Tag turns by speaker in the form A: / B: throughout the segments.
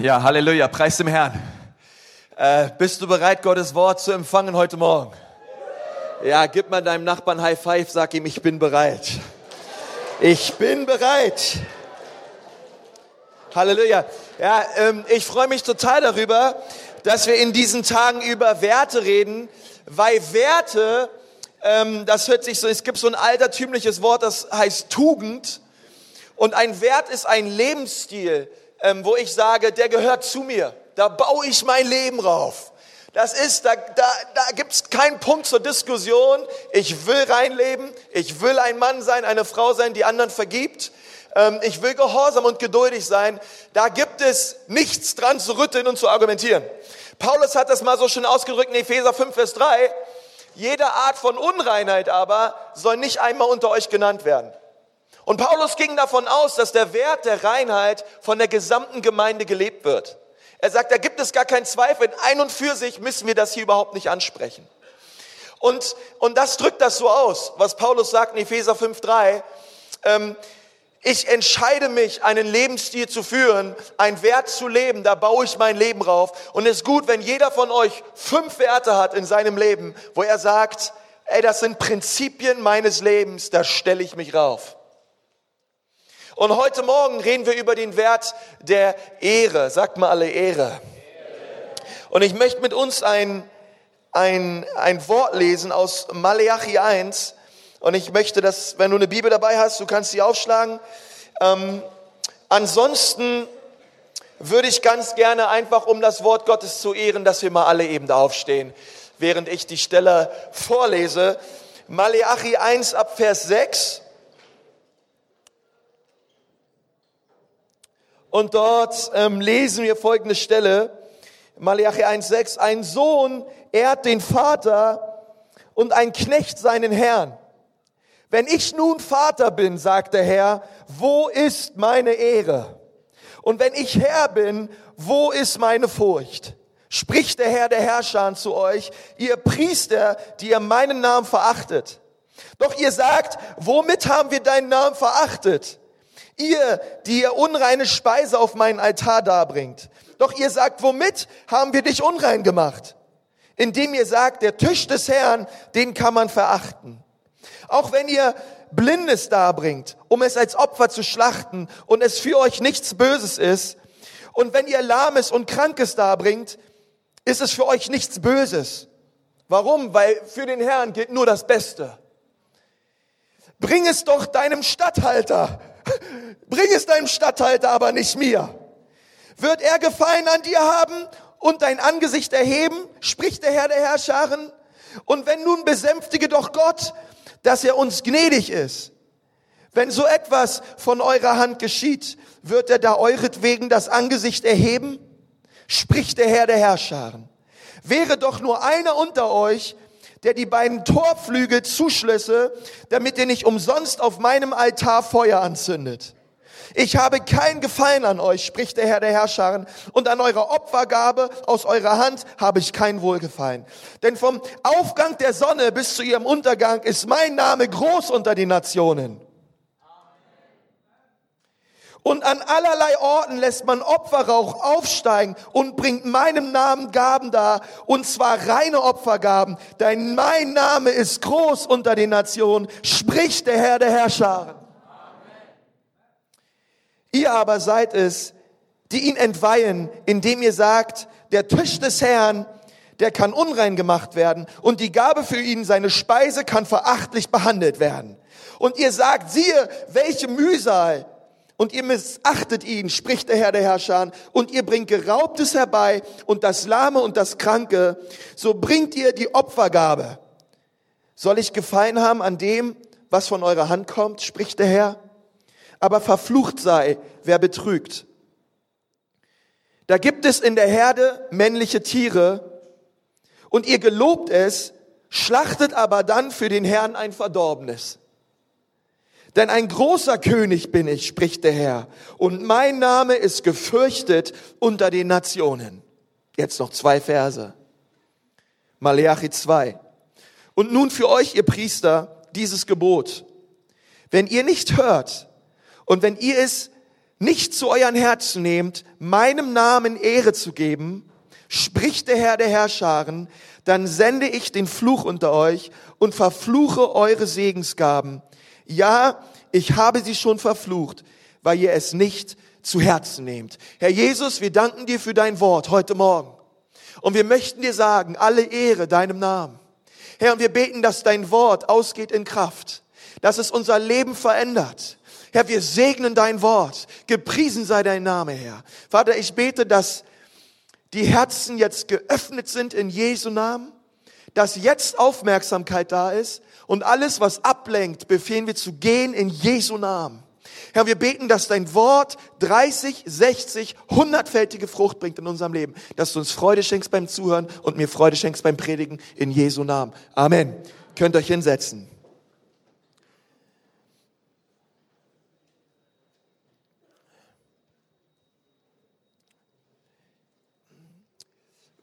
A: Ja, Halleluja, preis dem Herrn. Äh, bist du bereit, Gottes Wort zu empfangen heute Morgen? Ja, gib mal deinem Nachbarn High Five, sag ihm, ich bin bereit. Ich bin bereit. Halleluja. Ja, ähm, ich freue mich total darüber, dass wir in diesen Tagen über Werte reden, weil Werte, ähm, das hört sich so, es gibt so ein altertümliches Wort, das heißt Tugend. Und ein Wert ist ein Lebensstil, ähm, wo ich sage, der gehört zu mir. Da baue ich mein Leben rauf. Das ist, da, da, da gibt's keinen Punkt zur Diskussion. Ich will reinleben. Ich will ein Mann sein, eine Frau sein, die anderen vergibt. Ähm, ich will gehorsam und geduldig sein. Da gibt es nichts dran zu rütteln und zu argumentieren. Paulus hat das mal so schön ausgedrückt in Epheser 5, Vers 3. Jede Art von Unreinheit aber soll nicht einmal unter euch genannt werden. Und Paulus ging davon aus, dass der Wert der Reinheit von der gesamten Gemeinde gelebt wird. Er sagt, da gibt es gar keinen Zweifel. Ein und für sich müssen wir das hier überhaupt nicht ansprechen. Und, und das drückt das so aus, was Paulus sagt in Epheser 5.3. Ähm, ich entscheide mich, einen Lebensstil zu führen, einen Wert zu leben, da baue ich mein Leben rauf. Und es ist gut, wenn jeder von euch fünf Werte hat in seinem Leben, wo er sagt, ey, das sind Prinzipien meines Lebens, da stelle ich mich rauf. Und heute Morgen reden wir über den Wert der Ehre. Sagt mal alle Ehre. Und ich möchte mit uns ein, ein, ein Wort lesen aus Maleachi 1. Und ich möchte, dass, wenn du eine Bibel dabei hast, du kannst sie aufschlagen. Ähm, ansonsten würde ich ganz gerne einfach, um das Wort Gottes zu ehren, dass wir mal alle eben da aufstehen, während ich die Stelle vorlese. Maleachi 1 ab Vers 6. Und dort ähm, lesen wir folgende Stelle, Malachi 1,6, ein Sohn ehrt den Vater und ein Knecht seinen Herrn. Wenn ich nun Vater bin, sagt der Herr, wo ist meine Ehre? Und wenn ich Herr bin, wo ist meine Furcht? Spricht der Herr der Herrscher zu euch, ihr Priester, die ihr meinen Namen verachtet. Doch ihr sagt, womit haben wir deinen Namen verachtet? Ihr, die ihr unreine Speise auf meinen Altar darbringt. Doch ihr sagt, womit haben wir dich unrein gemacht? Indem ihr sagt, der Tisch des Herrn, den kann man verachten. Auch wenn ihr Blindes darbringt, um es als Opfer zu schlachten und es für euch nichts Böses ist, und wenn ihr Lahmes und Krankes darbringt, ist es für euch nichts Böses. Warum? Weil für den Herrn gilt nur das Beste. Bring es doch deinem Statthalter Bring es deinem Statthalter, aber nicht mir. Wird er Gefallen an dir haben und dein Angesicht erheben, spricht der Herr der Herrscharen. Und wenn nun besänftige doch Gott, dass er uns gnädig ist. Wenn so etwas von eurer Hand geschieht, wird er da euretwegen das Angesicht erheben? Spricht der Herr der Herrscharen. Wäre doch nur einer unter euch, der die beiden Torflügel zuschlösse, damit ihr nicht umsonst auf meinem Altar Feuer anzündet. Ich habe kein Gefallen an euch, spricht der Herr der Herrscharen, und an eurer Opfergabe aus eurer Hand habe ich kein Wohlgefallen. Denn vom Aufgang der Sonne bis zu ihrem Untergang ist mein Name groß unter den Nationen. Und an allerlei Orten lässt man Opferrauch aufsteigen und bringt meinem Namen Gaben dar, und zwar reine Opfergaben, denn mein Name ist groß unter den Nationen, spricht der Herr der Herrscharen. Ihr aber seid es, die ihn entweihen, indem ihr sagt, der Tisch des Herrn, der kann unrein gemacht werden und die Gabe für ihn, seine Speise kann verachtlich behandelt werden. Und ihr sagt, siehe, welche Mühsal, und ihr missachtet ihn, spricht der Herr der Herrscher, und ihr bringt Geraubtes herbei und das Lahme und das Kranke, so bringt ihr die Opfergabe. Soll ich gefallen haben an dem, was von eurer Hand kommt, spricht der Herr? aber verflucht sei, wer betrügt. Da gibt es in der Herde männliche Tiere und ihr gelobt es, schlachtet aber dann für den Herrn ein Verdorbenes. Denn ein großer König bin ich, spricht der Herr, und mein Name ist gefürchtet unter den Nationen. Jetzt noch zwei Verse. Maleachi 2. Und nun für euch, ihr Priester, dieses Gebot. Wenn ihr nicht hört, und wenn ihr es nicht zu euren Herzen nehmt, meinem Namen Ehre zu geben, spricht der Herr der Herrscharen, dann sende ich den Fluch unter euch und verfluche eure Segensgaben. Ja, ich habe sie schon verflucht, weil ihr es nicht zu Herzen nehmt. Herr Jesus, wir danken dir für dein Wort heute Morgen. Und wir möchten dir sagen, alle Ehre deinem Namen. Herr, und wir beten, dass dein Wort ausgeht in Kraft, dass es unser Leben verändert. Herr, wir segnen dein Wort. Gepriesen sei dein Name, Herr. Vater, ich bete, dass die Herzen jetzt geöffnet sind in Jesu Namen, dass jetzt Aufmerksamkeit da ist und alles, was ablenkt, befehlen wir zu gehen in Jesu Namen. Herr, wir beten, dass dein Wort 30, 60, 100-fältige Frucht bringt in unserem Leben, dass du uns Freude schenkst beim Zuhören und mir Freude schenkst beim Predigen in Jesu Namen. Amen. Könnt euch hinsetzen.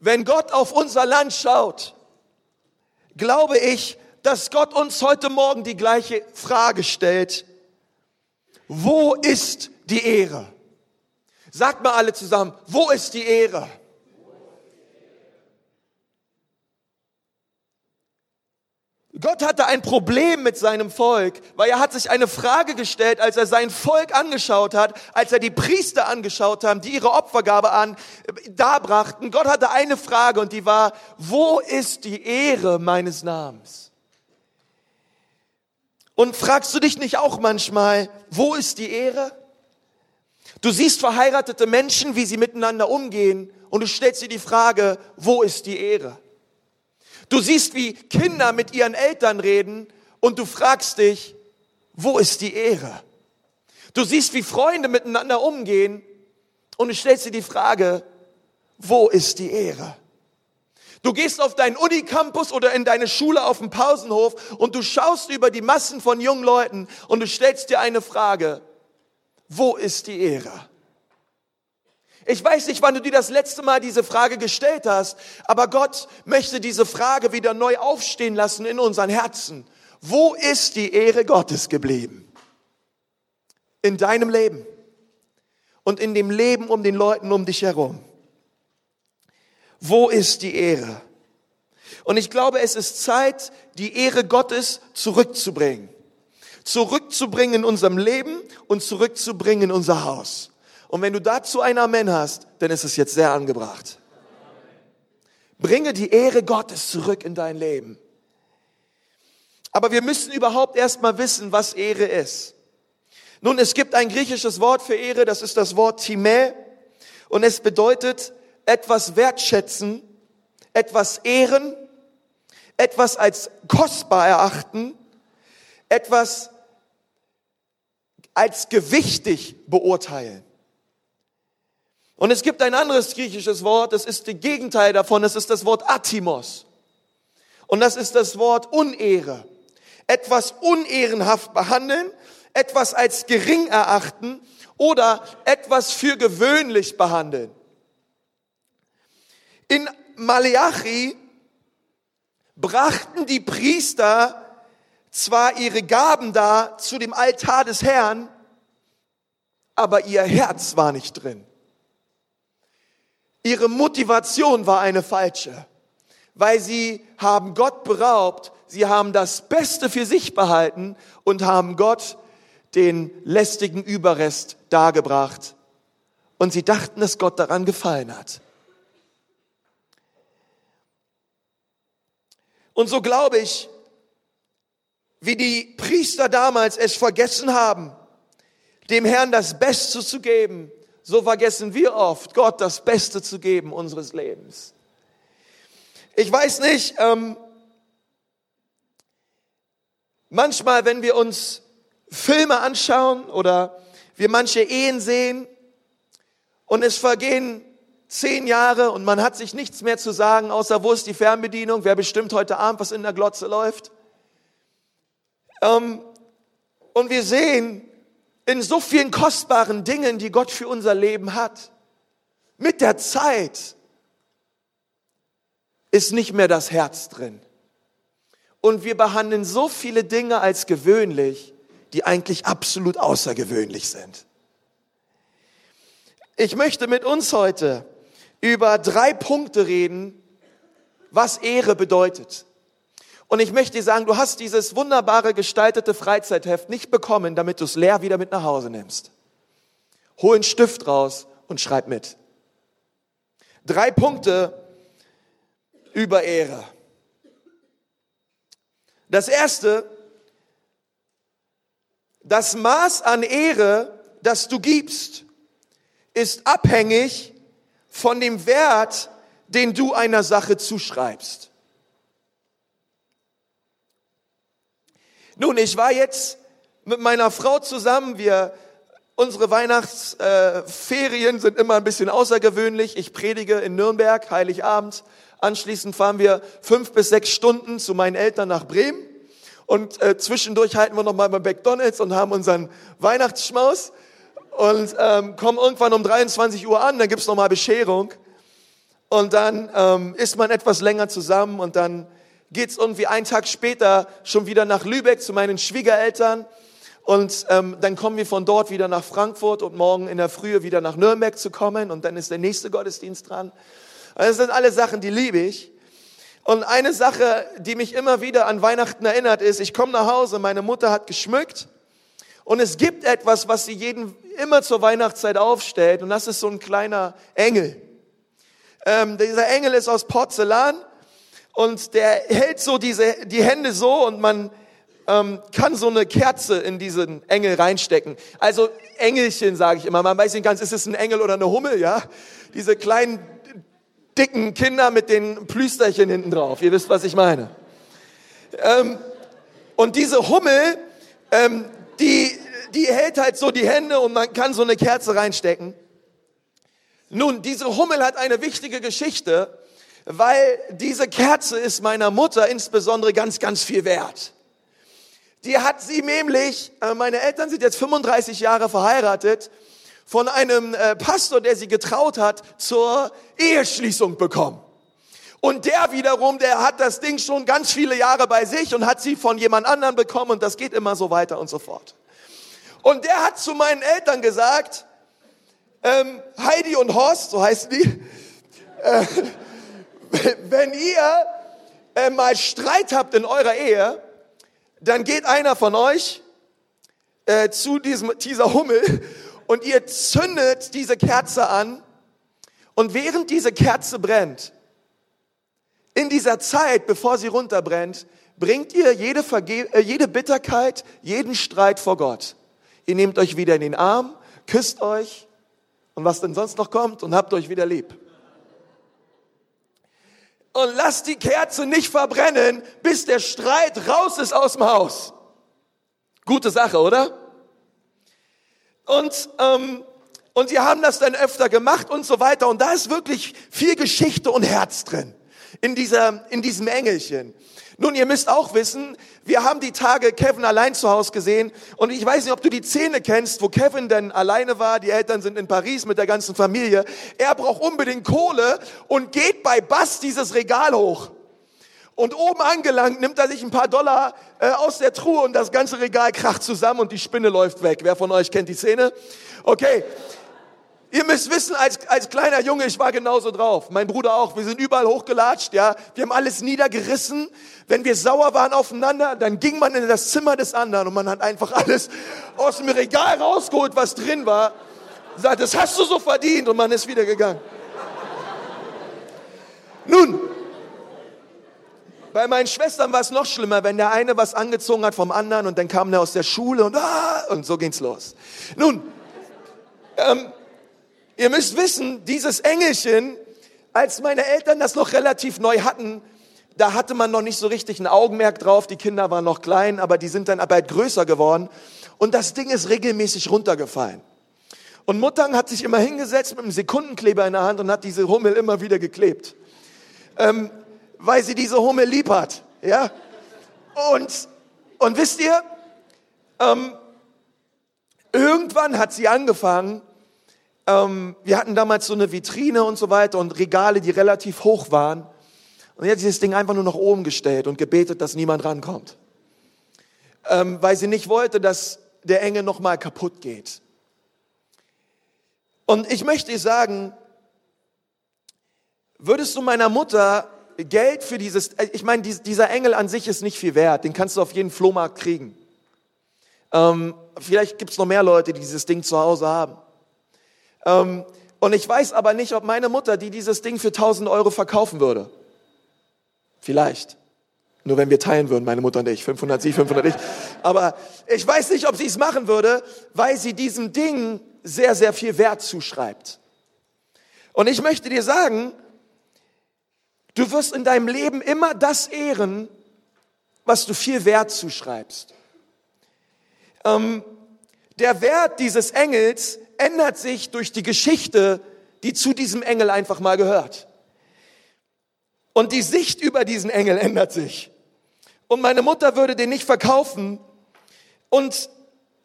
A: Wenn Gott auf unser Land schaut, glaube ich, dass Gott uns heute Morgen die gleiche Frage stellt. Wo ist die Ehre? Sagt mal alle zusammen, wo ist die Ehre? Gott hatte ein Problem mit seinem Volk, weil er hat sich eine Frage gestellt, als er sein Volk angeschaut hat, als er die Priester angeschaut haben, die ihre Opfergabe an äh, darbrachten. Gott hatte eine Frage und die war, wo ist die Ehre meines Namens? Und fragst du dich nicht auch manchmal, wo ist die Ehre? Du siehst verheiratete Menschen, wie sie miteinander umgehen und du stellst dir die Frage, wo ist die Ehre? Du siehst, wie Kinder mit ihren Eltern reden und du fragst dich, wo ist die Ehre? Du siehst, wie Freunde miteinander umgehen und du stellst dir die Frage, wo ist die Ehre? Du gehst auf deinen Unicampus oder in deine Schule auf dem Pausenhof und du schaust über die Massen von jungen Leuten und du stellst dir eine Frage, wo ist die Ehre? Ich weiß nicht, wann du dir das letzte Mal diese Frage gestellt hast, aber Gott möchte diese Frage wieder neu aufstehen lassen in unseren Herzen. Wo ist die Ehre Gottes geblieben? In deinem Leben und in dem Leben um den Leuten um dich herum. Wo ist die Ehre? Und ich glaube, es ist Zeit, die Ehre Gottes zurückzubringen. Zurückzubringen in unserem Leben und zurückzubringen in unser Haus. Und wenn du dazu ein Amen hast, dann ist es jetzt sehr angebracht. Bringe die Ehre Gottes zurück in dein Leben. Aber wir müssen überhaupt erstmal wissen, was Ehre ist. Nun, es gibt ein griechisches Wort für Ehre, das ist das Wort Timä. Und es bedeutet etwas wertschätzen, etwas ehren, etwas als kostbar erachten, etwas als gewichtig beurteilen. Und es gibt ein anderes griechisches Wort, das ist das Gegenteil davon, das ist das Wort Atimos. Und das ist das Wort Unehre. Etwas unehrenhaft behandeln, etwas als gering erachten oder etwas für gewöhnlich behandeln. In Maleachi brachten die Priester zwar ihre Gaben da zu dem Altar des Herrn, aber ihr Herz war nicht drin. Ihre Motivation war eine falsche, weil sie haben Gott beraubt, sie haben das Beste für sich behalten und haben Gott den lästigen Überrest dargebracht. Und sie dachten, dass Gott daran gefallen hat. Und so glaube ich, wie die Priester damals es vergessen haben, dem Herrn das Beste zu geben, so vergessen wir oft, Gott das Beste zu geben unseres Lebens. Ich weiß nicht, ähm, manchmal, wenn wir uns Filme anschauen oder wir manche Ehen sehen und es vergehen zehn Jahre und man hat sich nichts mehr zu sagen, außer wo ist die Fernbedienung, wer bestimmt heute Abend, was in der Glotze läuft. Ähm, und wir sehen, in so vielen kostbaren Dingen, die Gott für unser Leben hat. Mit der Zeit ist nicht mehr das Herz drin. Und wir behandeln so viele Dinge als gewöhnlich, die eigentlich absolut außergewöhnlich sind. Ich möchte mit uns heute über drei Punkte reden, was Ehre bedeutet. Und ich möchte dir sagen, du hast dieses wunderbare gestaltete Freizeitheft nicht bekommen, damit du es leer wieder mit nach Hause nimmst. Hol einen Stift raus und schreib mit. Drei Punkte über Ehre. Das erste, das Maß an Ehre, das du gibst, ist abhängig von dem Wert, den du einer Sache zuschreibst. Nun, ich war jetzt mit meiner Frau zusammen. Wir, unsere Weihnachtsferien äh, sind immer ein bisschen außergewöhnlich. Ich predige in Nürnberg, Heiligabend. Anschließend fahren wir fünf bis sechs Stunden zu meinen Eltern nach Bremen. Und äh, zwischendurch halten wir noch mal bei McDonald's und haben unseren Weihnachtsschmaus und ähm, kommen irgendwann um 23 Uhr an. Dann gibt's noch mal Bescherung und dann ähm, ist man etwas länger zusammen und dann geht's irgendwie einen Tag später schon wieder nach Lübeck zu meinen Schwiegereltern und ähm, dann kommen wir von dort wieder nach Frankfurt und morgen in der Frühe wieder nach Nürnberg zu kommen und dann ist der nächste Gottesdienst dran. Also das sind alle Sachen, die liebe ich. Und eine Sache, die mich immer wieder an Weihnachten erinnert, ist, ich komme nach Hause, meine Mutter hat geschmückt und es gibt etwas, was sie jeden immer zur Weihnachtszeit aufstellt und das ist so ein kleiner Engel. Ähm, dieser Engel ist aus Porzellan und der hält so diese, die Hände so und man ähm, kann so eine Kerze in diesen Engel reinstecken. Also Engelchen sage ich immer. Man weiß nicht ganz, ist es ein Engel oder eine Hummel, ja? Diese kleinen dicken Kinder mit den Plüsterchen hinten drauf. Ihr wisst, was ich meine. Ähm, und diese Hummel, ähm, die, die hält halt so die Hände und man kann so eine Kerze reinstecken. Nun, diese Hummel hat eine wichtige Geschichte, weil diese Kerze ist meiner Mutter insbesondere ganz, ganz viel wert. Die hat sie nämlich, äh, meine Eltern sind jetzt 35 Jahre verheiratet, von einem äh, Pastor, der sie getraut hat, zur Eheschließung bekommen. Und der wiederum, der hat das Ding schon ganz viele Jahre bei sich und hat sie von jemand anderem bekommen und das geht immer so weiter und so fort. Und der hat zu meinen Eltern gesagt, ähm, Heidi und Horst, so heißen die, äh, wenn ihr äh, mal Streit habt in eurer Ehe, dann geht einer von euch äh, zu diesem, dieser Hummel und ihr zündet diese Kerze an und während diese Kerze brennt, in dieser Zeit, bevor sie runterbrennt, bringt ihr jede, Verge äh, jede Bitterkeit, jeden Streit vor Gott. Ihr nehmt euch wieder in den Arm, küsst euch und was denn sonst noch kommt und habt euch wieder lieb. Und lasst die Kerze nicht verbrennen, bis der Streit raus ist aus dem Haus. Gute Sache, oder? Und, ähm, und sie haben das dann öfter gemacht und so weiter. Und da ist wirklich viel Geschichte und Herz drin in, dieser, in diesem Engelchen. Nun, ihr müsst auch wissen, wir haben die Tage Kevin allein zu Hause gesehen und ich weiß nicht, ob du die Szene kennst, wo Kevin denn alleine war, die Eltern sind in Paris mit der ganzen Familie. Er braucht unbedingt Kohle und geht bei Bass dieses Regal hoch. Und oben angelangt nimmt er sich ein paar Dollar äh, aus der Truhe und das ganze Regal kracht zusammen und die Spinne läuft weg. Wer von euch kennt die Szene? Okay. Ihr müsst wissen, als, als kleiner Junge, ich war genauso drauf. Mein Bruder auch. Wir sind überall hochgelatscht, ja. Wir haben alles niedergerissen. Wenn wir sauer waren aufeinander, dann ging man in das Zimmer des anderen und man hat einfach alles aus dem Regal rausgeholt, was drin war. Sagt, das hast du so verdient und man ist wieder gegangen. Nun, bei meinen Schwestern war es noch schlimmer, wenn der eine was angezogen hat vom anderen und dann kam der aus der Schule und, ah, und so ging's los. Nun, ähm, Ihr müsst wissen, dieses Engelchen, als meine Eltern das noch relativ neu hatten, da hatte man noch nicht so richtig ein Augenmerk drauf. Die Kinder waren noch klein, aber die sind dann aber halt größer geworden. Und das Ding ist regelmäßig runtergefallen. Und Muttern hat sich immer hingesetzt mit einem Sekundenkleber in der Hand und hat diese Hummel immer wieder geklebt. Ähm, weil sie diese Hummel lieb hat. Ja? Und, und wisst ihr, ähm, irgendwann hat sie angefangen, ähm, wir hatten damals so eine Vitrine und so weiter und Regale, die relativ hoch waren. Und jetzt das Ding einfach nur nach oben gestellt und gebetet, dass niemand rankommt. Ähm, weil sie nicht wollte, dass der Engel nochmal kaputt geht. Und ich möchte sagen, würdest du meiner Mutter Geld für dieses, ich meine, dieser Engel an sich ist nicht viel wert, den kannst du auf jeden Flohmarkt kriegen. Ähm, vielleicht gibt es noch mehr Leute, die dieses Ding zu Hause haben. Ähm, und ich weiß aber nicht, ob meine Mutter, die dieses Ding für 1000 Euro verkaufen würde. Vielleicht. Nur wenn wir teilen würden, meine Mutter und ich. 500 sie, 500 ich. Aber ich weiß nicht, ob sie es machen würde, weil sie diesem Ding sehr, sehr viel Wert zuschreibt. Und ich möchte dir sagen, du wirst in deinem Leben immer das ehren, was du viel Wert zuschreibst. Ähm, der Wert dieses Engels ändert sich durch die Geschichte, die zu diesem Engel einfach mal gehört. Und die Sicht über diesen Engel ändert sich und meine Mutter würde den nicht verkaufen. Und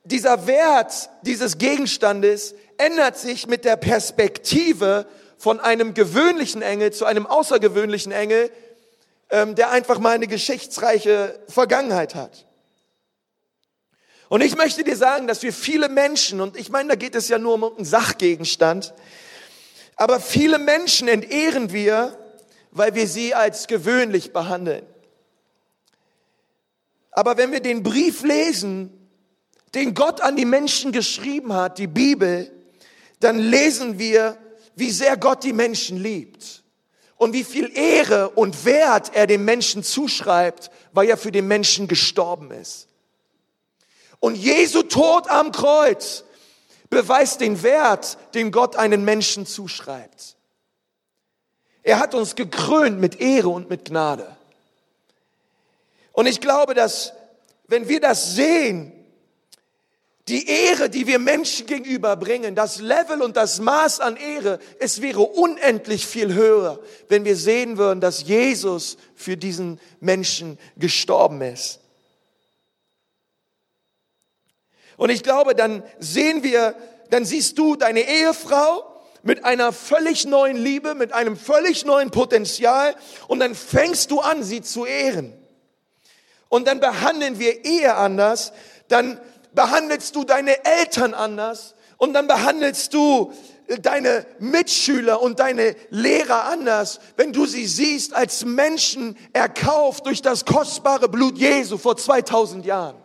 A: dieser Wert dieses Gegenstandes ändert sich mit der Perspektive von einem gewöhnlichen Engel zu einem außergewöhnlichen Engel, ähm, der einfach mal eine geschichtsreiche Vergangenheit hat. Und ich möchte dir sagen, dass wir viele Menschen, und ich meine, da geht es ja nur um einen Sachgegenstand, aber viele Menschen entehren wir, weil wir sie als gewöhnlich behandeln. Aber wenn wir den Brief lesen, den Gott an die Menschen geschrieben hat, die Bibel, dann lesen wir, wie sehr Gott die Menschen liebt und wie viel Ehre und Wert er dem Menschen zuschreibt, weil er für den Menschen gestorben ist. Und Jesu Tod am Kreuz beweist den Wert, den Gott einen Menschen zuschreibt. Er hat uns gekrönt mit Ehre und mit Gnade. Und ich glaube, dass wenn wir das sehen, die Ehre, die wir Menschen gegenüber bringen, das Level und das Maß an Ehre, es wäre unendlich viel höher, wenn wir sehen würden, dass Jesus für diesen Menschen gestorben ist. Und ich glaube, dann sehen wir, dann siehst du deine Ehefrau mit einer völlig neuen Liebe, mit einem völlig neuen Potenzial. Und dann fängst du an, sie zu ehren. Und dann behandeln wir Ehe anders, dann behandelst du deine Eltern anders. Und dann behandelst du äh, deine Mitschüler und deine Lehrer anders, wenn du sie siehst als Menschen erkauft durch das kostbare Blut Jesu vor 2000 Jahren.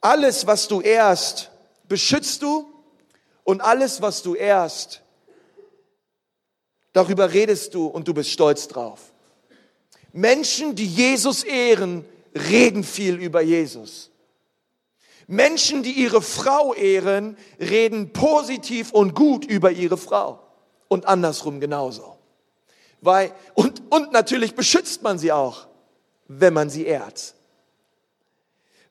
A: Alles, was du ehrst, beschützt du und alles, was du ehrst, Darüber redest du und du bist stolz drauf. Menschen, die Jesus ehren, reden viel über Jesus. Menschen, die ihre Frau ehren, reden positiv und gut über ihre Frau. Und andersrum genauso. Weil, und, und natürlich beschützt man sie auch, wenn man sie ehrt.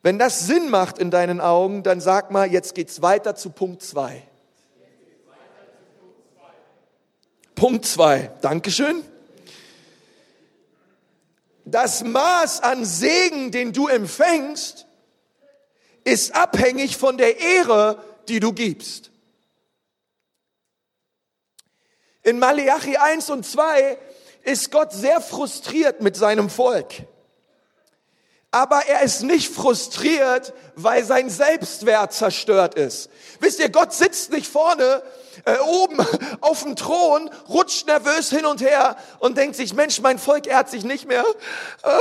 A: Wenn das Sinn macht in deinen Augen, dann sag mal, jetzt geht's weiter zu Punkt zwei. Punkt zwei. Dankeschön. Das Maß an Segen, den du empfängst, ist abhängig von der Ehre, die du gibst. In Malachi 1 und 2 ist Gott sehr frustriert mit seinem Volk. Aber er ist nicht frustriert, weil sein Selbstwert zerstört ist. Wisst ihr, Gott sitzt nicht vorne äh, oben auf dem Thron, rutscht nervös hin und her und denkt sich, Mensch, mein Volk ehrt sich nicht mehr.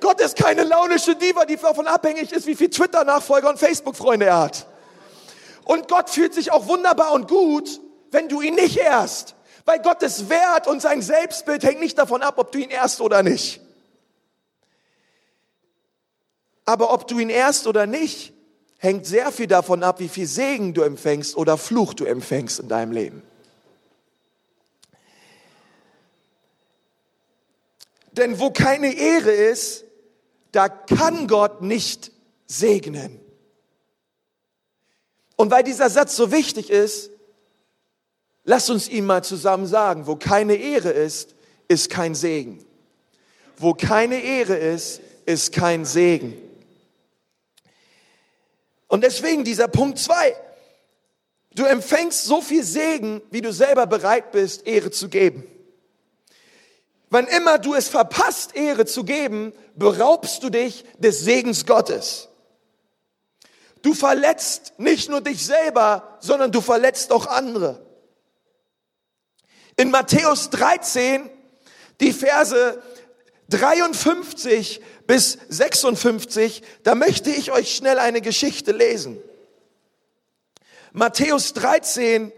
A: Gott ist keine launische Diva, die davon abhängig ist, wie viel Twitter-Nachfolger und Facebook-Freunde er hat. Und Gott fühlt sich auch wunderbar und gut, wenn du ihn nicht ehrst. Weil Gottes Wert und sein Selbstbild hängt nicht davon ab, ob du ihn ehrst oder nicht. Aber ob du ihn ehrst oder nicht, hängt sehr viel davon ab, wie viel Segen du empfängst oder Fluch du empfängst in deinem Leben. Denn wo keine Ehre ist, da kann Gott nicht segnen. Und weil dieser Satz so wichtig ist, lass uns ihn mal zusammen sagen, wo keine Ehre ist, ist kein Segen. Wo keine Ehre ist, ist kein Segen. Und deswegen dieser Punkt zwei. Du empfängst so viel Segen, wie du selber bereit bist, Ehre zu geben. Wann immer du es verpasst, Ehre zu geben, beraubst du dich des Segens Gottes. Du verletzt nicht nur dich selber, sondern du verletzt auch andere. In Matthäus 13, die Verse 53 bis 56, da möchte ich euch schnell eine Geschichte lesen. Matthäus 13,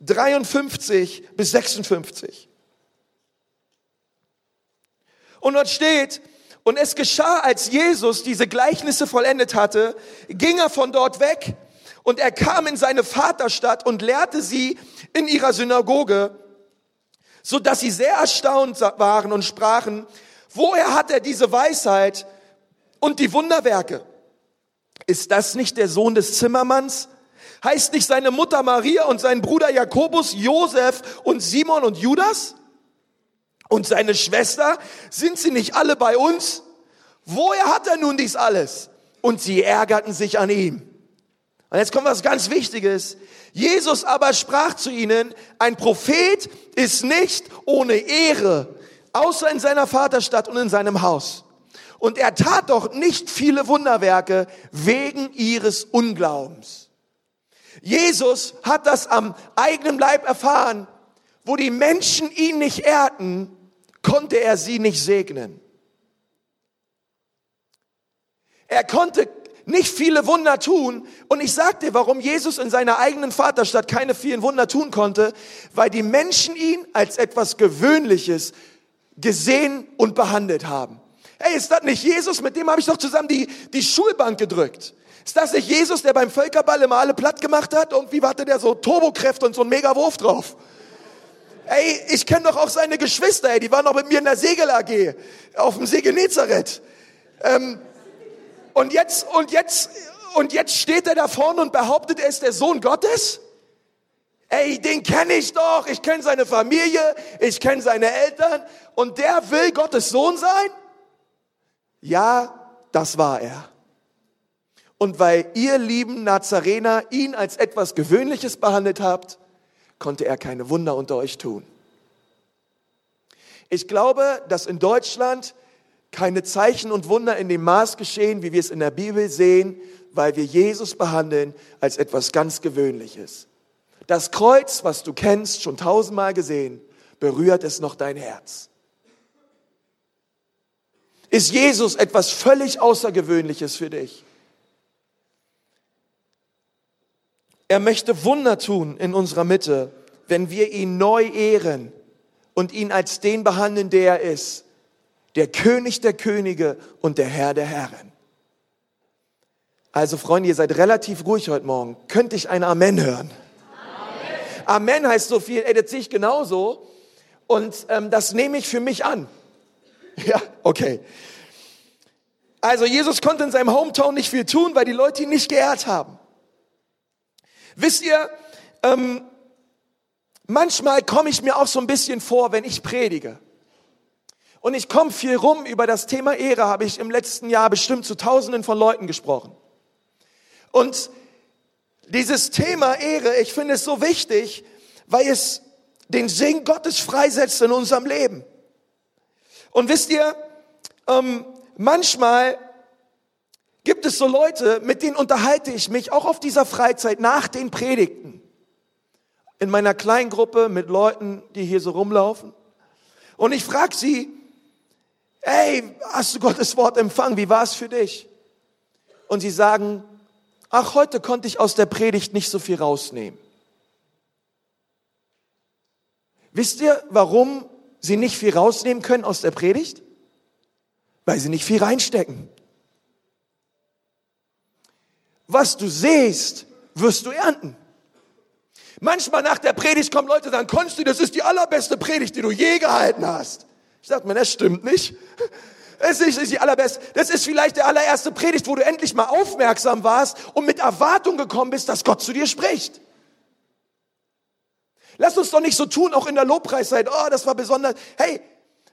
A: 53 bis 56. Und dort steht, und es geschah, als Jesus diese Gleichnisse vollendet hatte, ging er von dort weg und er kam in seine Vaterstadt und lehrte sie in ihrer Synagoge, so dass sie sehr erstaunt waren und sprachen, woher hat er diese Weisheit und die Wunderwerke? Ist das nicht der Sohn des Zimmermanns? Heißt nicht seine Mutter Maria und sein Bruder Jakobus, Josef und Simon und Judas? Und seine Schwester, sind sie nicht alle bei uns? Woher hat er nun dies alles? Und sie ärgerten sich an ihm. Und jetzt kommt was ganz Wichtiges. Jesus aber sprach zu ihnen, ein Prophet ist nicht ohne Ehre, außer in seiner Vaterstadt und in seinem Haus. Und er tat doch nicht viele Wunderwerke wegen ihres Unglaubens. Jesus hat das am eigenen Leib erfahren, wo die Menschen ihn nicht ehrten, konnte er sie nicht segnen. Er konnte nicht viele Wunder tun. Und ich sag dir, warum Jesus in seiner eigenen Vaterstadt keine vielen Wunder tun konnte, weil die Menschen ihn als etwas Gewöhnliches gesehen und behandelt haben. Hey, ist das nicht Jesus? Mit dem habe ich doch zusammen die, die Schulbank gedrückt. Ist das nicht Jesus, der beim Völkerball immer alle platt gemacht hat? Irgendwie hatte der so Turbokräfte und so einen Mega-Wurf drauf. Ey, ich kenne doch auch seine Geschwister, ey, die waren doch mit mir in der Segel AG, auf dem See Genezareth. Ähm, und jetzt, und jetzt, und jetzt steht er da vorne und behauptet, er ist der Sohn Gottes? Ey, den kenne ich doch, ich kenne seine Familie, ich kenne seine Eltern und der will Gottes Sohn sein? Ja, das war er. Und weil ihr lieben Nazarener ihn als etwas Gewöhnliches behandelt habt, konnte er keine Wunder unter euch tun. Ich glaube, dass in Deutschland keine Zeichen und Wunder in dem Maß geschehen, wie wir es in der Bibel sehen, weil wir Jesus behandeln als etwas ganz Gewöhnliches. Das Kreuz, was du kennst, schon tausendmal gesehen, berührt es noch dein Herz. Ist Jesus etwas völlig Außergewöhnliches für dich? Er möchte Wunder tun in unserer Mitte, wenn wir ihn neu ehren und ihn als den behandeln, der er ist. Der König der Könige und der Herr der Herren. Also Freunde, ihr seid relativ ruhig heute Morgen. Könnte ich ein Amen hören? Amen, Amen heißt so viel, ey, das sehe ich genauso. Und ähm, das nehme ich für mich an. Ja, okay. Also Jesus konnte in seinem Hometown nicht viel tun, weil die Leute ihn nicht geehrt haben. Wisst ihr, ähm, manchmal komme ich mir auch so ein bisschen vor, wenn ich predige. Und ich komme viel rum über das Thema Ehre, habe ich im letzten Jahr bestimmt zu Tausenden von Leuten gesprochen. Und dieses Thema Ehre, ich finde es so wichtig, weil es den Segen Gottes freisetzt in unserem Leben. Und wisst ihr, ähm, manchmal gibt es so Leute, mit denen unterhalte ich mich auch auf dieser Freizeit nach den Predigten. In meiner Kleingruppe mit Leuten, die hier so rumlaufen. Und ich frage sie, hey, hast du Gottes Wort empfangen? Wie war es für dich? Und sie sagen, ach, heute konnte ich aus der Predigt nicht so viel rausnehmen. Wisst ihr, warum sie nicht viel rausnehmen können aus der Predigt? Weil sie nicht viel reinstecken. Was du siehst, wirst du ernten. Manchmal nach der Predigt kommen Leute und sagen, Konsti, das ist die allerbeste Predigt, die du je gehalten hast. Ich sag mir, das stimmt nicht. Es ist nicht die allerbeste. Das ist vielleicht der allererste Predigt, wo du endlich mal aufmerksam warst und mit Erwartung gekommen bist, dass Gott zu dir spricht. Lass uns doch nicht so tun, auch in der Lobpreiszeit. Oh, das war besonders. Hey,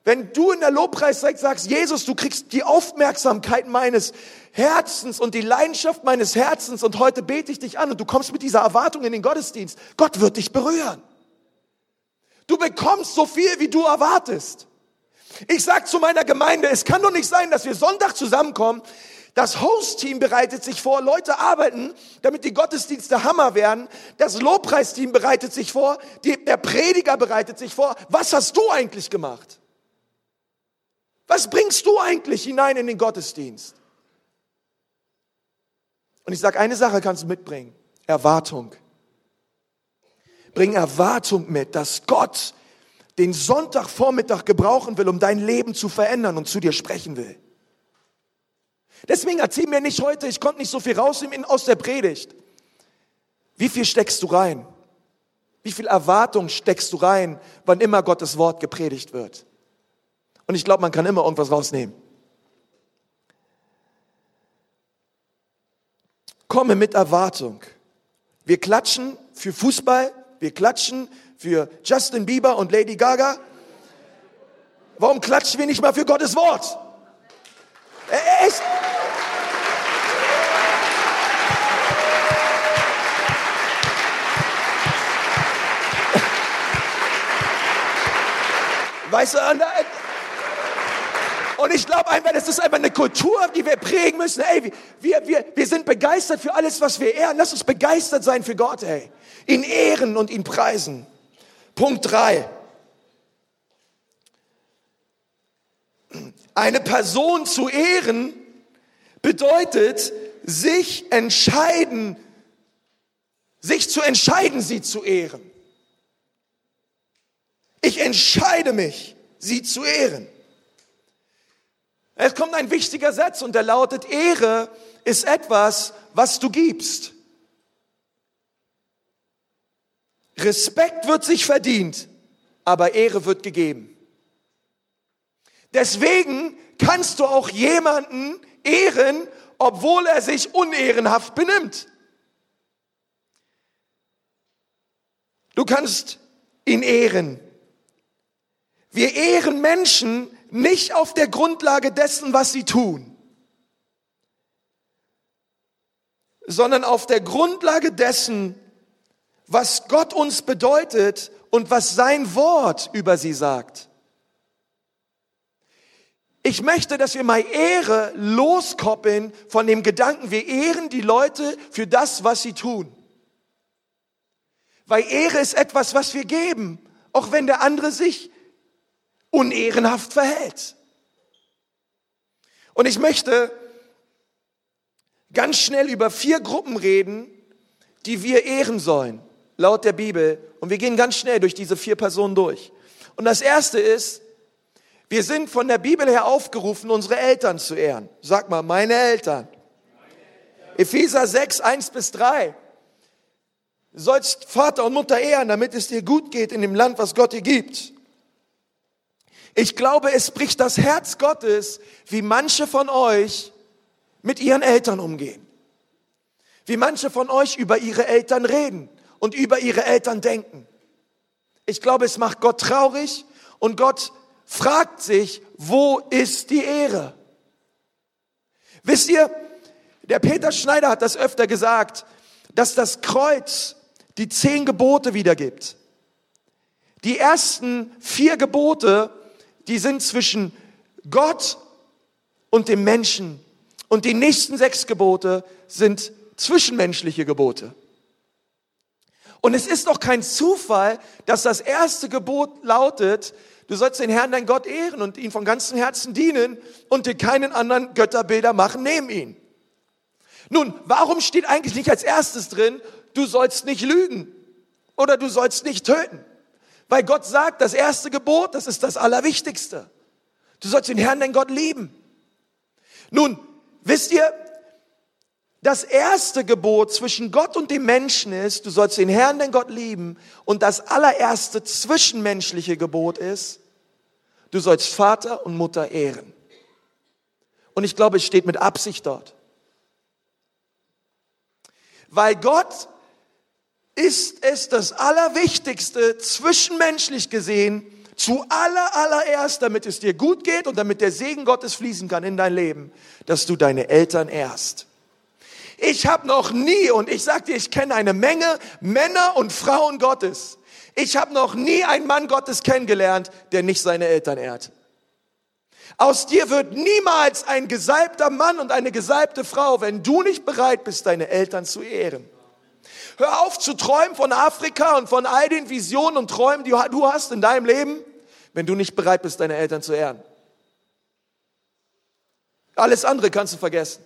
A: wenn du in der Lobpreiszeit sagst, Jesus, du kriegst die Aufmerksamkeit meines Herzens und die Leidenschaft meines Herzens und heute bete ich dich an und du kommst mit dieser Erwartung in den Gottesdienst, Gott wird dich berühren. Du bekommst so viel, wie du erwartest. Ich sag zu meiner Gemeinde, es kann doch nicht sein, dass wir Sonntag zusammenkommen, das Host-Team bereitet sich vor, Leute arbeiten, damit die Gottesdienste Hammer werden. Das Lobpreisteam bereitet sich vor, die, der Prediger bereitet sich vor. Was hast du eigentlich gemacht? Was bringst du eigentlich hinein in den Gottesdienst? Und ich sage, eine Sache kannst du mitbringen. Erwartung. Bring Erwartung mit, dass Gott den Sonntagvormittag gebrauchen will, um dein Leben zu verändern und zu dir sprechen will. Deswegen erzähl mir nicht heute, ich konnte nicht so viel rausnehmen aus der Predigt. Wie viel steckst du rein? Wie viel Erwartung steckst du rein, wann immer Gottes Wort gepredigt wird? Und ich glaube, man kann immer irgendwas rausnehmen. Komme mit Erwartung. Wir klatschen für Fußball, wir klatschen für Justin Bieber und Lady Gaga. Warum klatschen wir nicht mal für Gottes Wort? Echt? Weißt du, und ich glaube einfach, das ist einfach eine Kultur, die wir prägen müssen. Ey, wir, wir, wir sind begeistert für alles, was wir ehren. Lass uns begeistert sein für Gott, ey. Ihn ehren und ihn preisen. Punkt drei. Eine Person zu ehren bedeutet, sich entscheiden, sich zu entscheiden, sie zu ehren. Ich entscheide mich, sie zu ehren. Es kommt ein wichtiger Satz und der lautet, Ehre ist etwas, was du gibst. Respekt wird sich verdient, aber Ehre wird gegeben. Deswegen kannst du auch jemanden ehren, obwohl er sich unehrenhaft benimmt. Du kannst ihn ehren. Wir ehren Menschen nicht auf der Grundlage dessen, was sie tun, sondern auf der Grundlage dessen, was Gott uns bedeutet und was sein Wort über sie sagt. Ich möchte, dass wir mal Ehre loskoppeln von dem Gedanken, wir ehren die Leute für das, was sie tun. Weil Ehre ist etwas, was wir geben, auch wenn der andere sich unehrenhaft verhält. Und ich möchte ganz schnell über vier Gruppen reden, die wir ehren sollen, laut der Bibel. Und wir gehen ganz schnell durch diese vier Personen durch. Und das erste ist, wir sind von der Bibel her aufgerufen, unsere Eltern zu ehren. Sag mal, meine Eltern. Epheser 6, 1 bis 3. Du sollst Vater und Mutter ehren, damit es dir gut geht in dem Land, was Gott dir gibt. Ich glaube, es bricht das Herz Gottes, wie manche von euch mit ihren Eltern umgehen. Wie manche von euch über ihre Eltern reden und über ihre Eltern denken. Ich glaube, es macht Gott traurig und Gott fragt sich, wo ist die Ehre? Wisst ihr, der Peter Schneider hat das öfter gesagt, dass das Kreuz die zehn Gebote wiedergibt. Die ersten vier Gebote die sind zwischen Gott und dem Menschen. Und die nächsten sechs Gebote sind zwischenmenschliche Gebote. Und es ist doch kein Zufall, dass das erste Gebot lautet, du sollst den Herrn, dein Gott, ehren und ihn von ganzem Herzen dienen und dir keinen anderen Götterbilder machen neben ihn. Nun, warum steht eigentlich nicht als erstes drin, du sollst nicht lügen oder du sollst nicht töten? Weil Gott sagt, das erste Gebot, das ist das Allerwichtigste. Du sollst den Herrn, dein Gott, lieben. Nun, wisst ihr, das erste Gebot zwischen Gott und dem Menschen ist, du sollst den Herrn, dein Gott, lieben. Und das allererste zwischenmenschliche Gebot ist, du sollst Vater und Mutter ehren. Und ich glaube, es steht mit Absicht dort. Weil Gott ist es das Allerwichtigste, zwischenmenschlich gesehen, zu aller, allererst, damit es dir gut geht und damit der Segen Gottes fließen kann in dein Leben, dass du deine Eltern ehrst. Ich habe noch nie, und ich sag dir, ich kenne eine Menge Männer und Frauen Gottes. Ich habe noch nie einen Mann Gottes kennengelernt, der nicht seine Eltern ehrt. Aus dir wird niemals ein gesalbter Mann und eine gesalbte Frau, wenn du nicht bereit bist, deine Eltern zu ehren. Hör auf zu träumen von Afrika und von all den Visionen und Träumen, die du hast in deinem Leben, wenn du nicht bereit bist, deine Eltern zu ehren. Alles andere kannst du vergessen.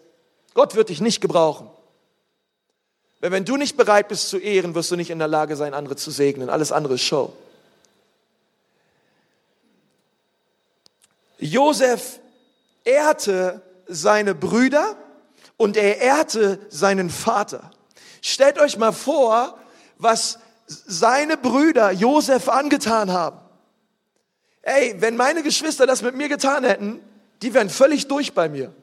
A: Gott wird dich nicht gebrauchen. Weil wenn du nicht bereit bist zu ehren, wirst du nicht in der Lage sein, andere zu segnen. Alles andere ist Show. Josef ehrte seine Brüder und er ehrte seinen Vater. Stellt euch mal vor, was seine Brüder Josef angetan haben. Ey, wenn meine Geschwister das mit mir getan hätten, die wären völlig durch bei mir.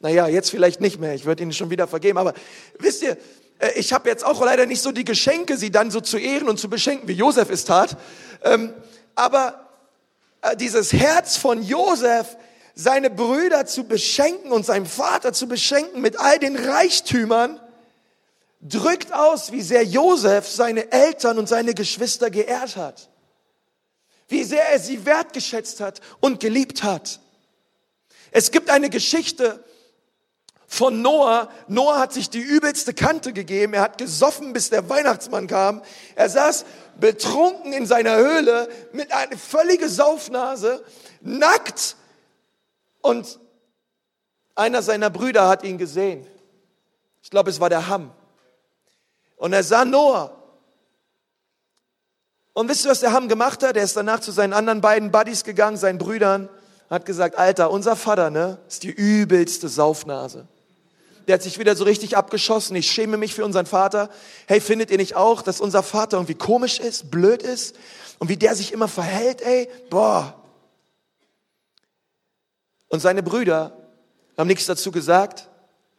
A: Naja, jetzt vielleicht nicht mehr, ich würde ihnen schon wieder vergeben, aber wisst ihr, äh, ich habe jetzt auch leider nicht so die Geschenke, sie dann so zu ehren und zu beschenken, wie Josef es tat. Ähm, aber äh, dieses Herz von Josef, seine Brüder zu beschenken und seinem Vater zu beschenken mit all den Reichtümern, drückt aus, wie sehr Josef seine Eltern und seine Geschwister geehrt hat. Wie sehr er sie wertgeschätzt hat und geliebt hat. Es gibt eine Geschichte von Noah. Noah hat sich die übelste Kante gegeben. Er hat gesoffen, bis der Weihnachtsmann kam. Er saß betrunken in seiner Höhle mit einer völligen Saufnase, nackt. Und einer seiner Brüder hat ihn gesehen. Ich glaube, es war der Ham. Und er sah Noah. Und wisst ihr, was der Ham gemacht hat? Er ist danach zu seinen anderen beiden Buddies gegangen, seinen Brüdern, hat gesagt, Alter, unser Vater, ne, ist die übelste Saufnase der hat sich wieder so richtig abgeschossen. Ich schäme mich für unseren Vater. Hey, findet ihr nicht auch, dass unser Vater irgendwie komisch ist, blöd ist und wie der sich immer verhält, ey? Boah. Und seine Brüder haben nichts dazu gesagt.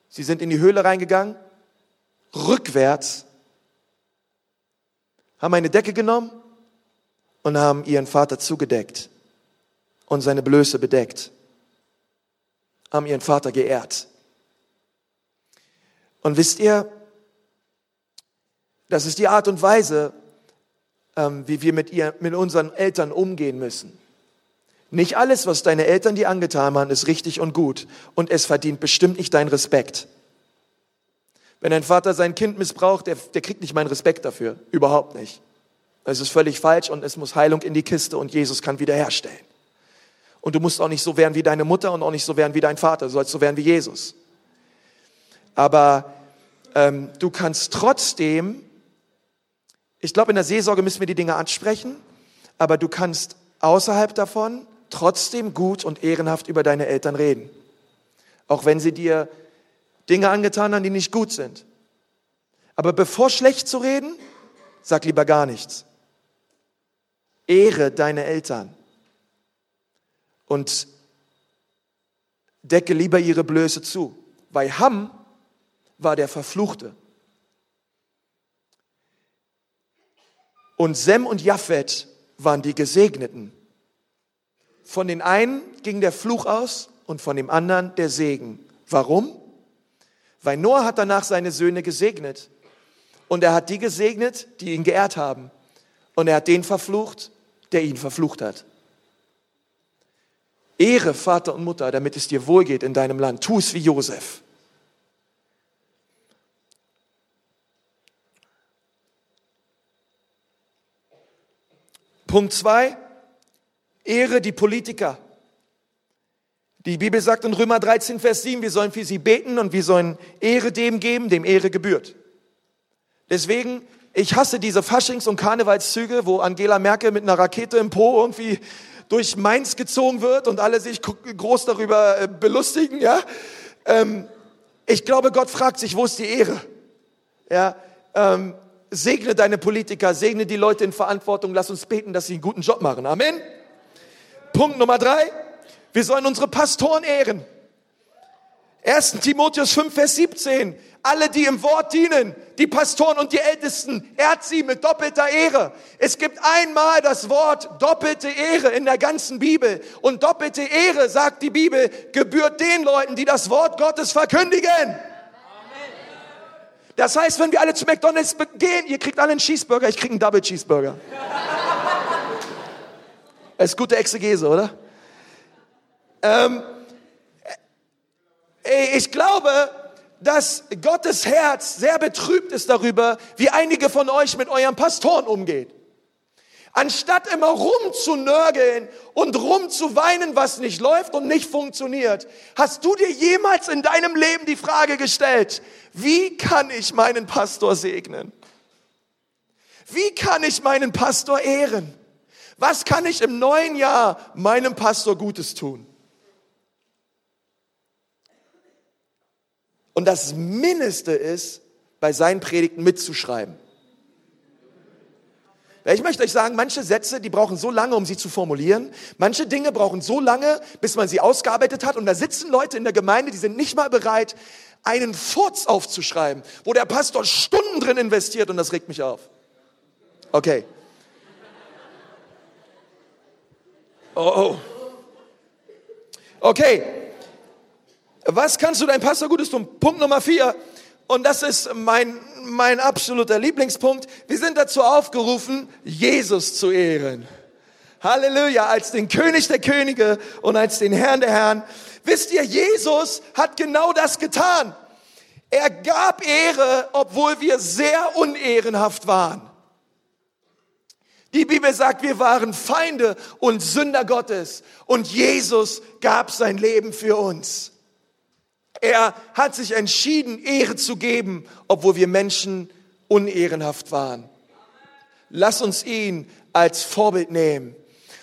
A: Sie sind in die Höhle reingegangen, rückwärts, haben eine Decke genommen und haben ihren Vater zugedeckt und seine Blöße bedeckt, haben ihren Vater geehrt. Und wisst ihr, das ist die Art und Weise, ähm, wie wir mit, ihr, mit unseren Eltern umgehen müssen. Nicht alles, was deine Eltern dir angetan haben, ist richtig und gut. Und es verdient bestimmt nicht deinen Respekt. Wenn ein Vater sein Kind missbraucht, der, der kriegt nicht meinen Respekt dafür. Überhaupt nicht. Es ist völlig falsch und es muss Heilung in die Kiste und Jesus kann wiederherstellen. Und du musst auch nicht so werden wie deine Mutter und auch nicht so werden wie dein Vater. Du sollst so werden wie Jesus. Aber ähm, du kannst trotzdem, ich glaube, in der Seelsorge müssen wir die Dinge ansprechen, aber du kannst außerhalb davon trotzdem gut und ehrenhaft über deine Eltern reden. Auch wenn sie dir Dinge angetan haben, die nicht gut sind. Aber bevor schlecht zu reden, sag lieber gar nichts. Ehre deine Eltern und decke lieber ihre Blöße zu. Weil Ham war der Verfluchte. Und Sem und Japhet waren die Gesegneten. Von den einen ging der Fluch aus und von dem anderen der Segen. Warum? Weil Noah hat danach seine Söhne gesegnet. Und er hat die gesegnet, die ihn geehrt haben. Und er hat den verflucht, der ihn verflucht hat. Ehre Vater und Mutter, damit es dir wohlgeht in deinem Land. Tu es wie Josef. Punkt zwei, Ehre die Politiker. Die Bibel sagt in Römer 13, Vers 7, wir sollen für sie beten und wir sollen Ehre dem geben, dem Ehre gebührt. Deswegen, ich hasse diese Faschings- und Karnevalszüge, wo Angela Merkel mit einer Rakete im Po irgendwie durch Mainz gezogen wird und alle sich groß darüber äh, belustigen, ja. Ähm, ich glaube, Gott fragt sich, wo ist die Ehre? Ja, ähm, Segne deine Politiker, segne die Leute in Verantwortung. Lass uns beten, dass sie einen guten Job machen. Amen. Punkt Nummer drei. Wir sollen unsere Pastoren ehren. 1. Timotheus 5, Vers 17. Alle, die im Wort dienen, die Pastoren und die Ältesten, ehrt sie mit doppelter Ehre. Es gibt einmal das Wort doppelte Ehre in der ganzen Bibel. Und doppelte Ehre, sagt die Bibel, gebührt den Leuten, die das Wort Gottes verkündigen. Das heißt, wenn wir alle zu McDonalds gehen, ihr kriegt alle einen Cheeseburger, ich krieg einen Double Cheeseburger. Das ist gute Exegese, oder? Ähm, ey, ich glaube, dass Gottes Herz sehr betrübt ist darüber, wie einige von euch mit euren Pastoren umgehen. Anstatt immer rumzunörgeln und rumzuweinen, was nicht läuft und nicht funktioniert, hast du dir jemals in deinem Leben die Frage gestellt, wie kann ich meinen Pastor segnen? Wie kann ich meinen Pastor ehren? Was kann ich im neuen Jahr meinem Pastor Gutes tun? Und das Mindeste ist, bei seinen Predigten mitzuschreiben. Ich möchte euch sagen, manche Sätze, die brauchen so lange, um sie zu formulieren. Manche Dinge brauchen so lange, bis man sie ausgearbeitet hat. Und da sitzen Leute in der Gemeinde, die sind nicht mal bereit, einen Furz aufzuschreiben, wo der Pastor Stunden drin investiert und das regt mich auf. Okay. Oh, oh. Okay. Was kannst du deinem Pastor Gutes tun? Punkt Nummer vier. Und das ist mein, mein absoluter Lieblingspunkt. Wir sind dazu aufgerufen, Jesus zu ehren. Halleluja, als den König der Könige und als den Herrn der Herren. Wisst ihr, Jesus hat genau das getan. Er gab Ehre, obwohl wir sehr unehrenhaft waren. Die Bibel sagt, wir waren Feinde und Sünder Gottes und Jesus gab sein Leben für uns. Er hat sich entschieden, Ehre zu geben, obwohl wir Menschen unehrenhaft waren. Lass uns ihn als Vorbild nehmen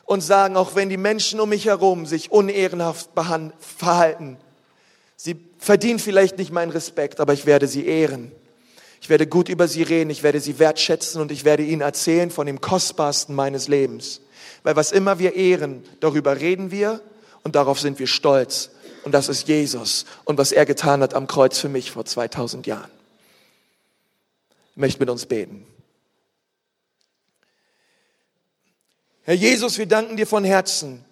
A: und sagen, auch wenn die Menschen um mich herum sich unehrenhaft verhalten, sie verdienen vielleicht nicht meinen Respekt, aber ich werde sie ehren. Ich werde gut über sie reden, ich werde sie wertschätzen und ich werde ihnen erzählen von dem Kostbarsten meines Lebens. Weil was immer wir ehren, darüber reden wir und darauf sind wir stolz. Und das ist Jesus und was er getan hat am Kreuz für mich vor 2000 Jahren. Ich möchte mit uns beten. Herr Jesus, wir danken dir von Herzen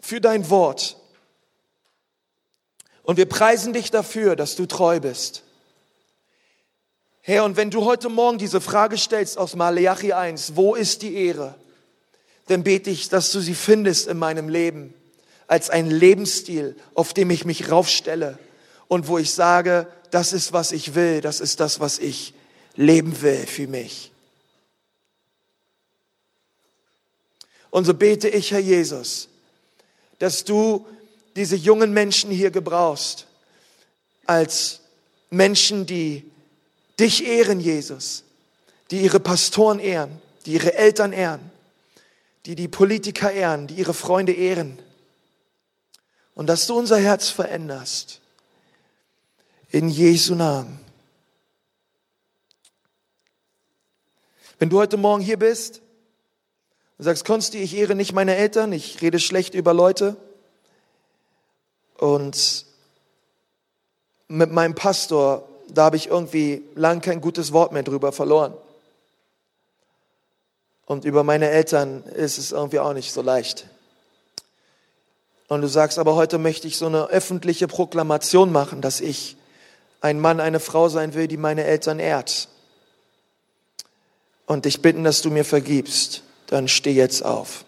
A: für dein Wort. Und wir preisen dich dafür, dass du treu bist. Herr, und wenn du heute Morgen diese Frage stellst aus Malachi 1, wo ist die Ehre? Dann bete ich, dass du sie findest in meinem Leben als ein Lebensstil, auf dem ich mich raufstelle und wo ich sage, das ist, was ich will, das ist das, was ich leben will für mich. Und so bete ich, Herr Jesus, dass du diese jungen Menschen hier gebrauchst als Menschen, die dich ehren, Jesus, die ihre Pastoren ehren, die ihre Eltern ehren, die die Politiker ehren, die ihre Freunde ehren. Und dass du unser Herz veränderst. In Jesu Namen. Wenn du heute Morgen hier bist und sagst, Konsti, ich ehre nicht meine Eltern, ich rede schlecht über Leute und mit meinem Pastor da habe ich irgendwie lang kein gutes Wort mehr drüber verloren. Und über meine Eltern ist es irgendwie auch nicht so leicht. Und du sagst, aber heute möchte ich so eine öffentliche Proklamation machen, dass ich ein Mann, eine Frau sein will, die meine Eltern ehrt. Und dich bitten, dass du mir vergibst. Dann steh jetzt auf.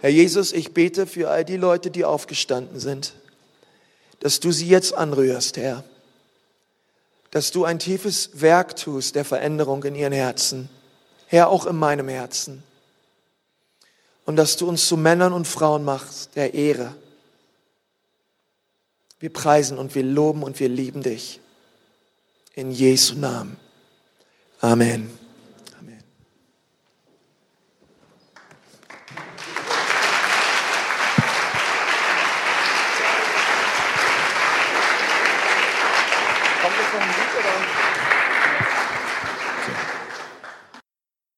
A: Herr Jesus, ich bete für all die Leute, die aufgestanden sind, dass du sie jetzt anrührst, Herr. Dass du ein tiefes Werk tust der Veränderung in ihren Herzen. Herr, auch in meinem Herzen. Und dass du uns zu Männern und Frauen machst, der Ehre. Wir preisen und wir loben und wir lieben dich. In Jesu Namen. Amen.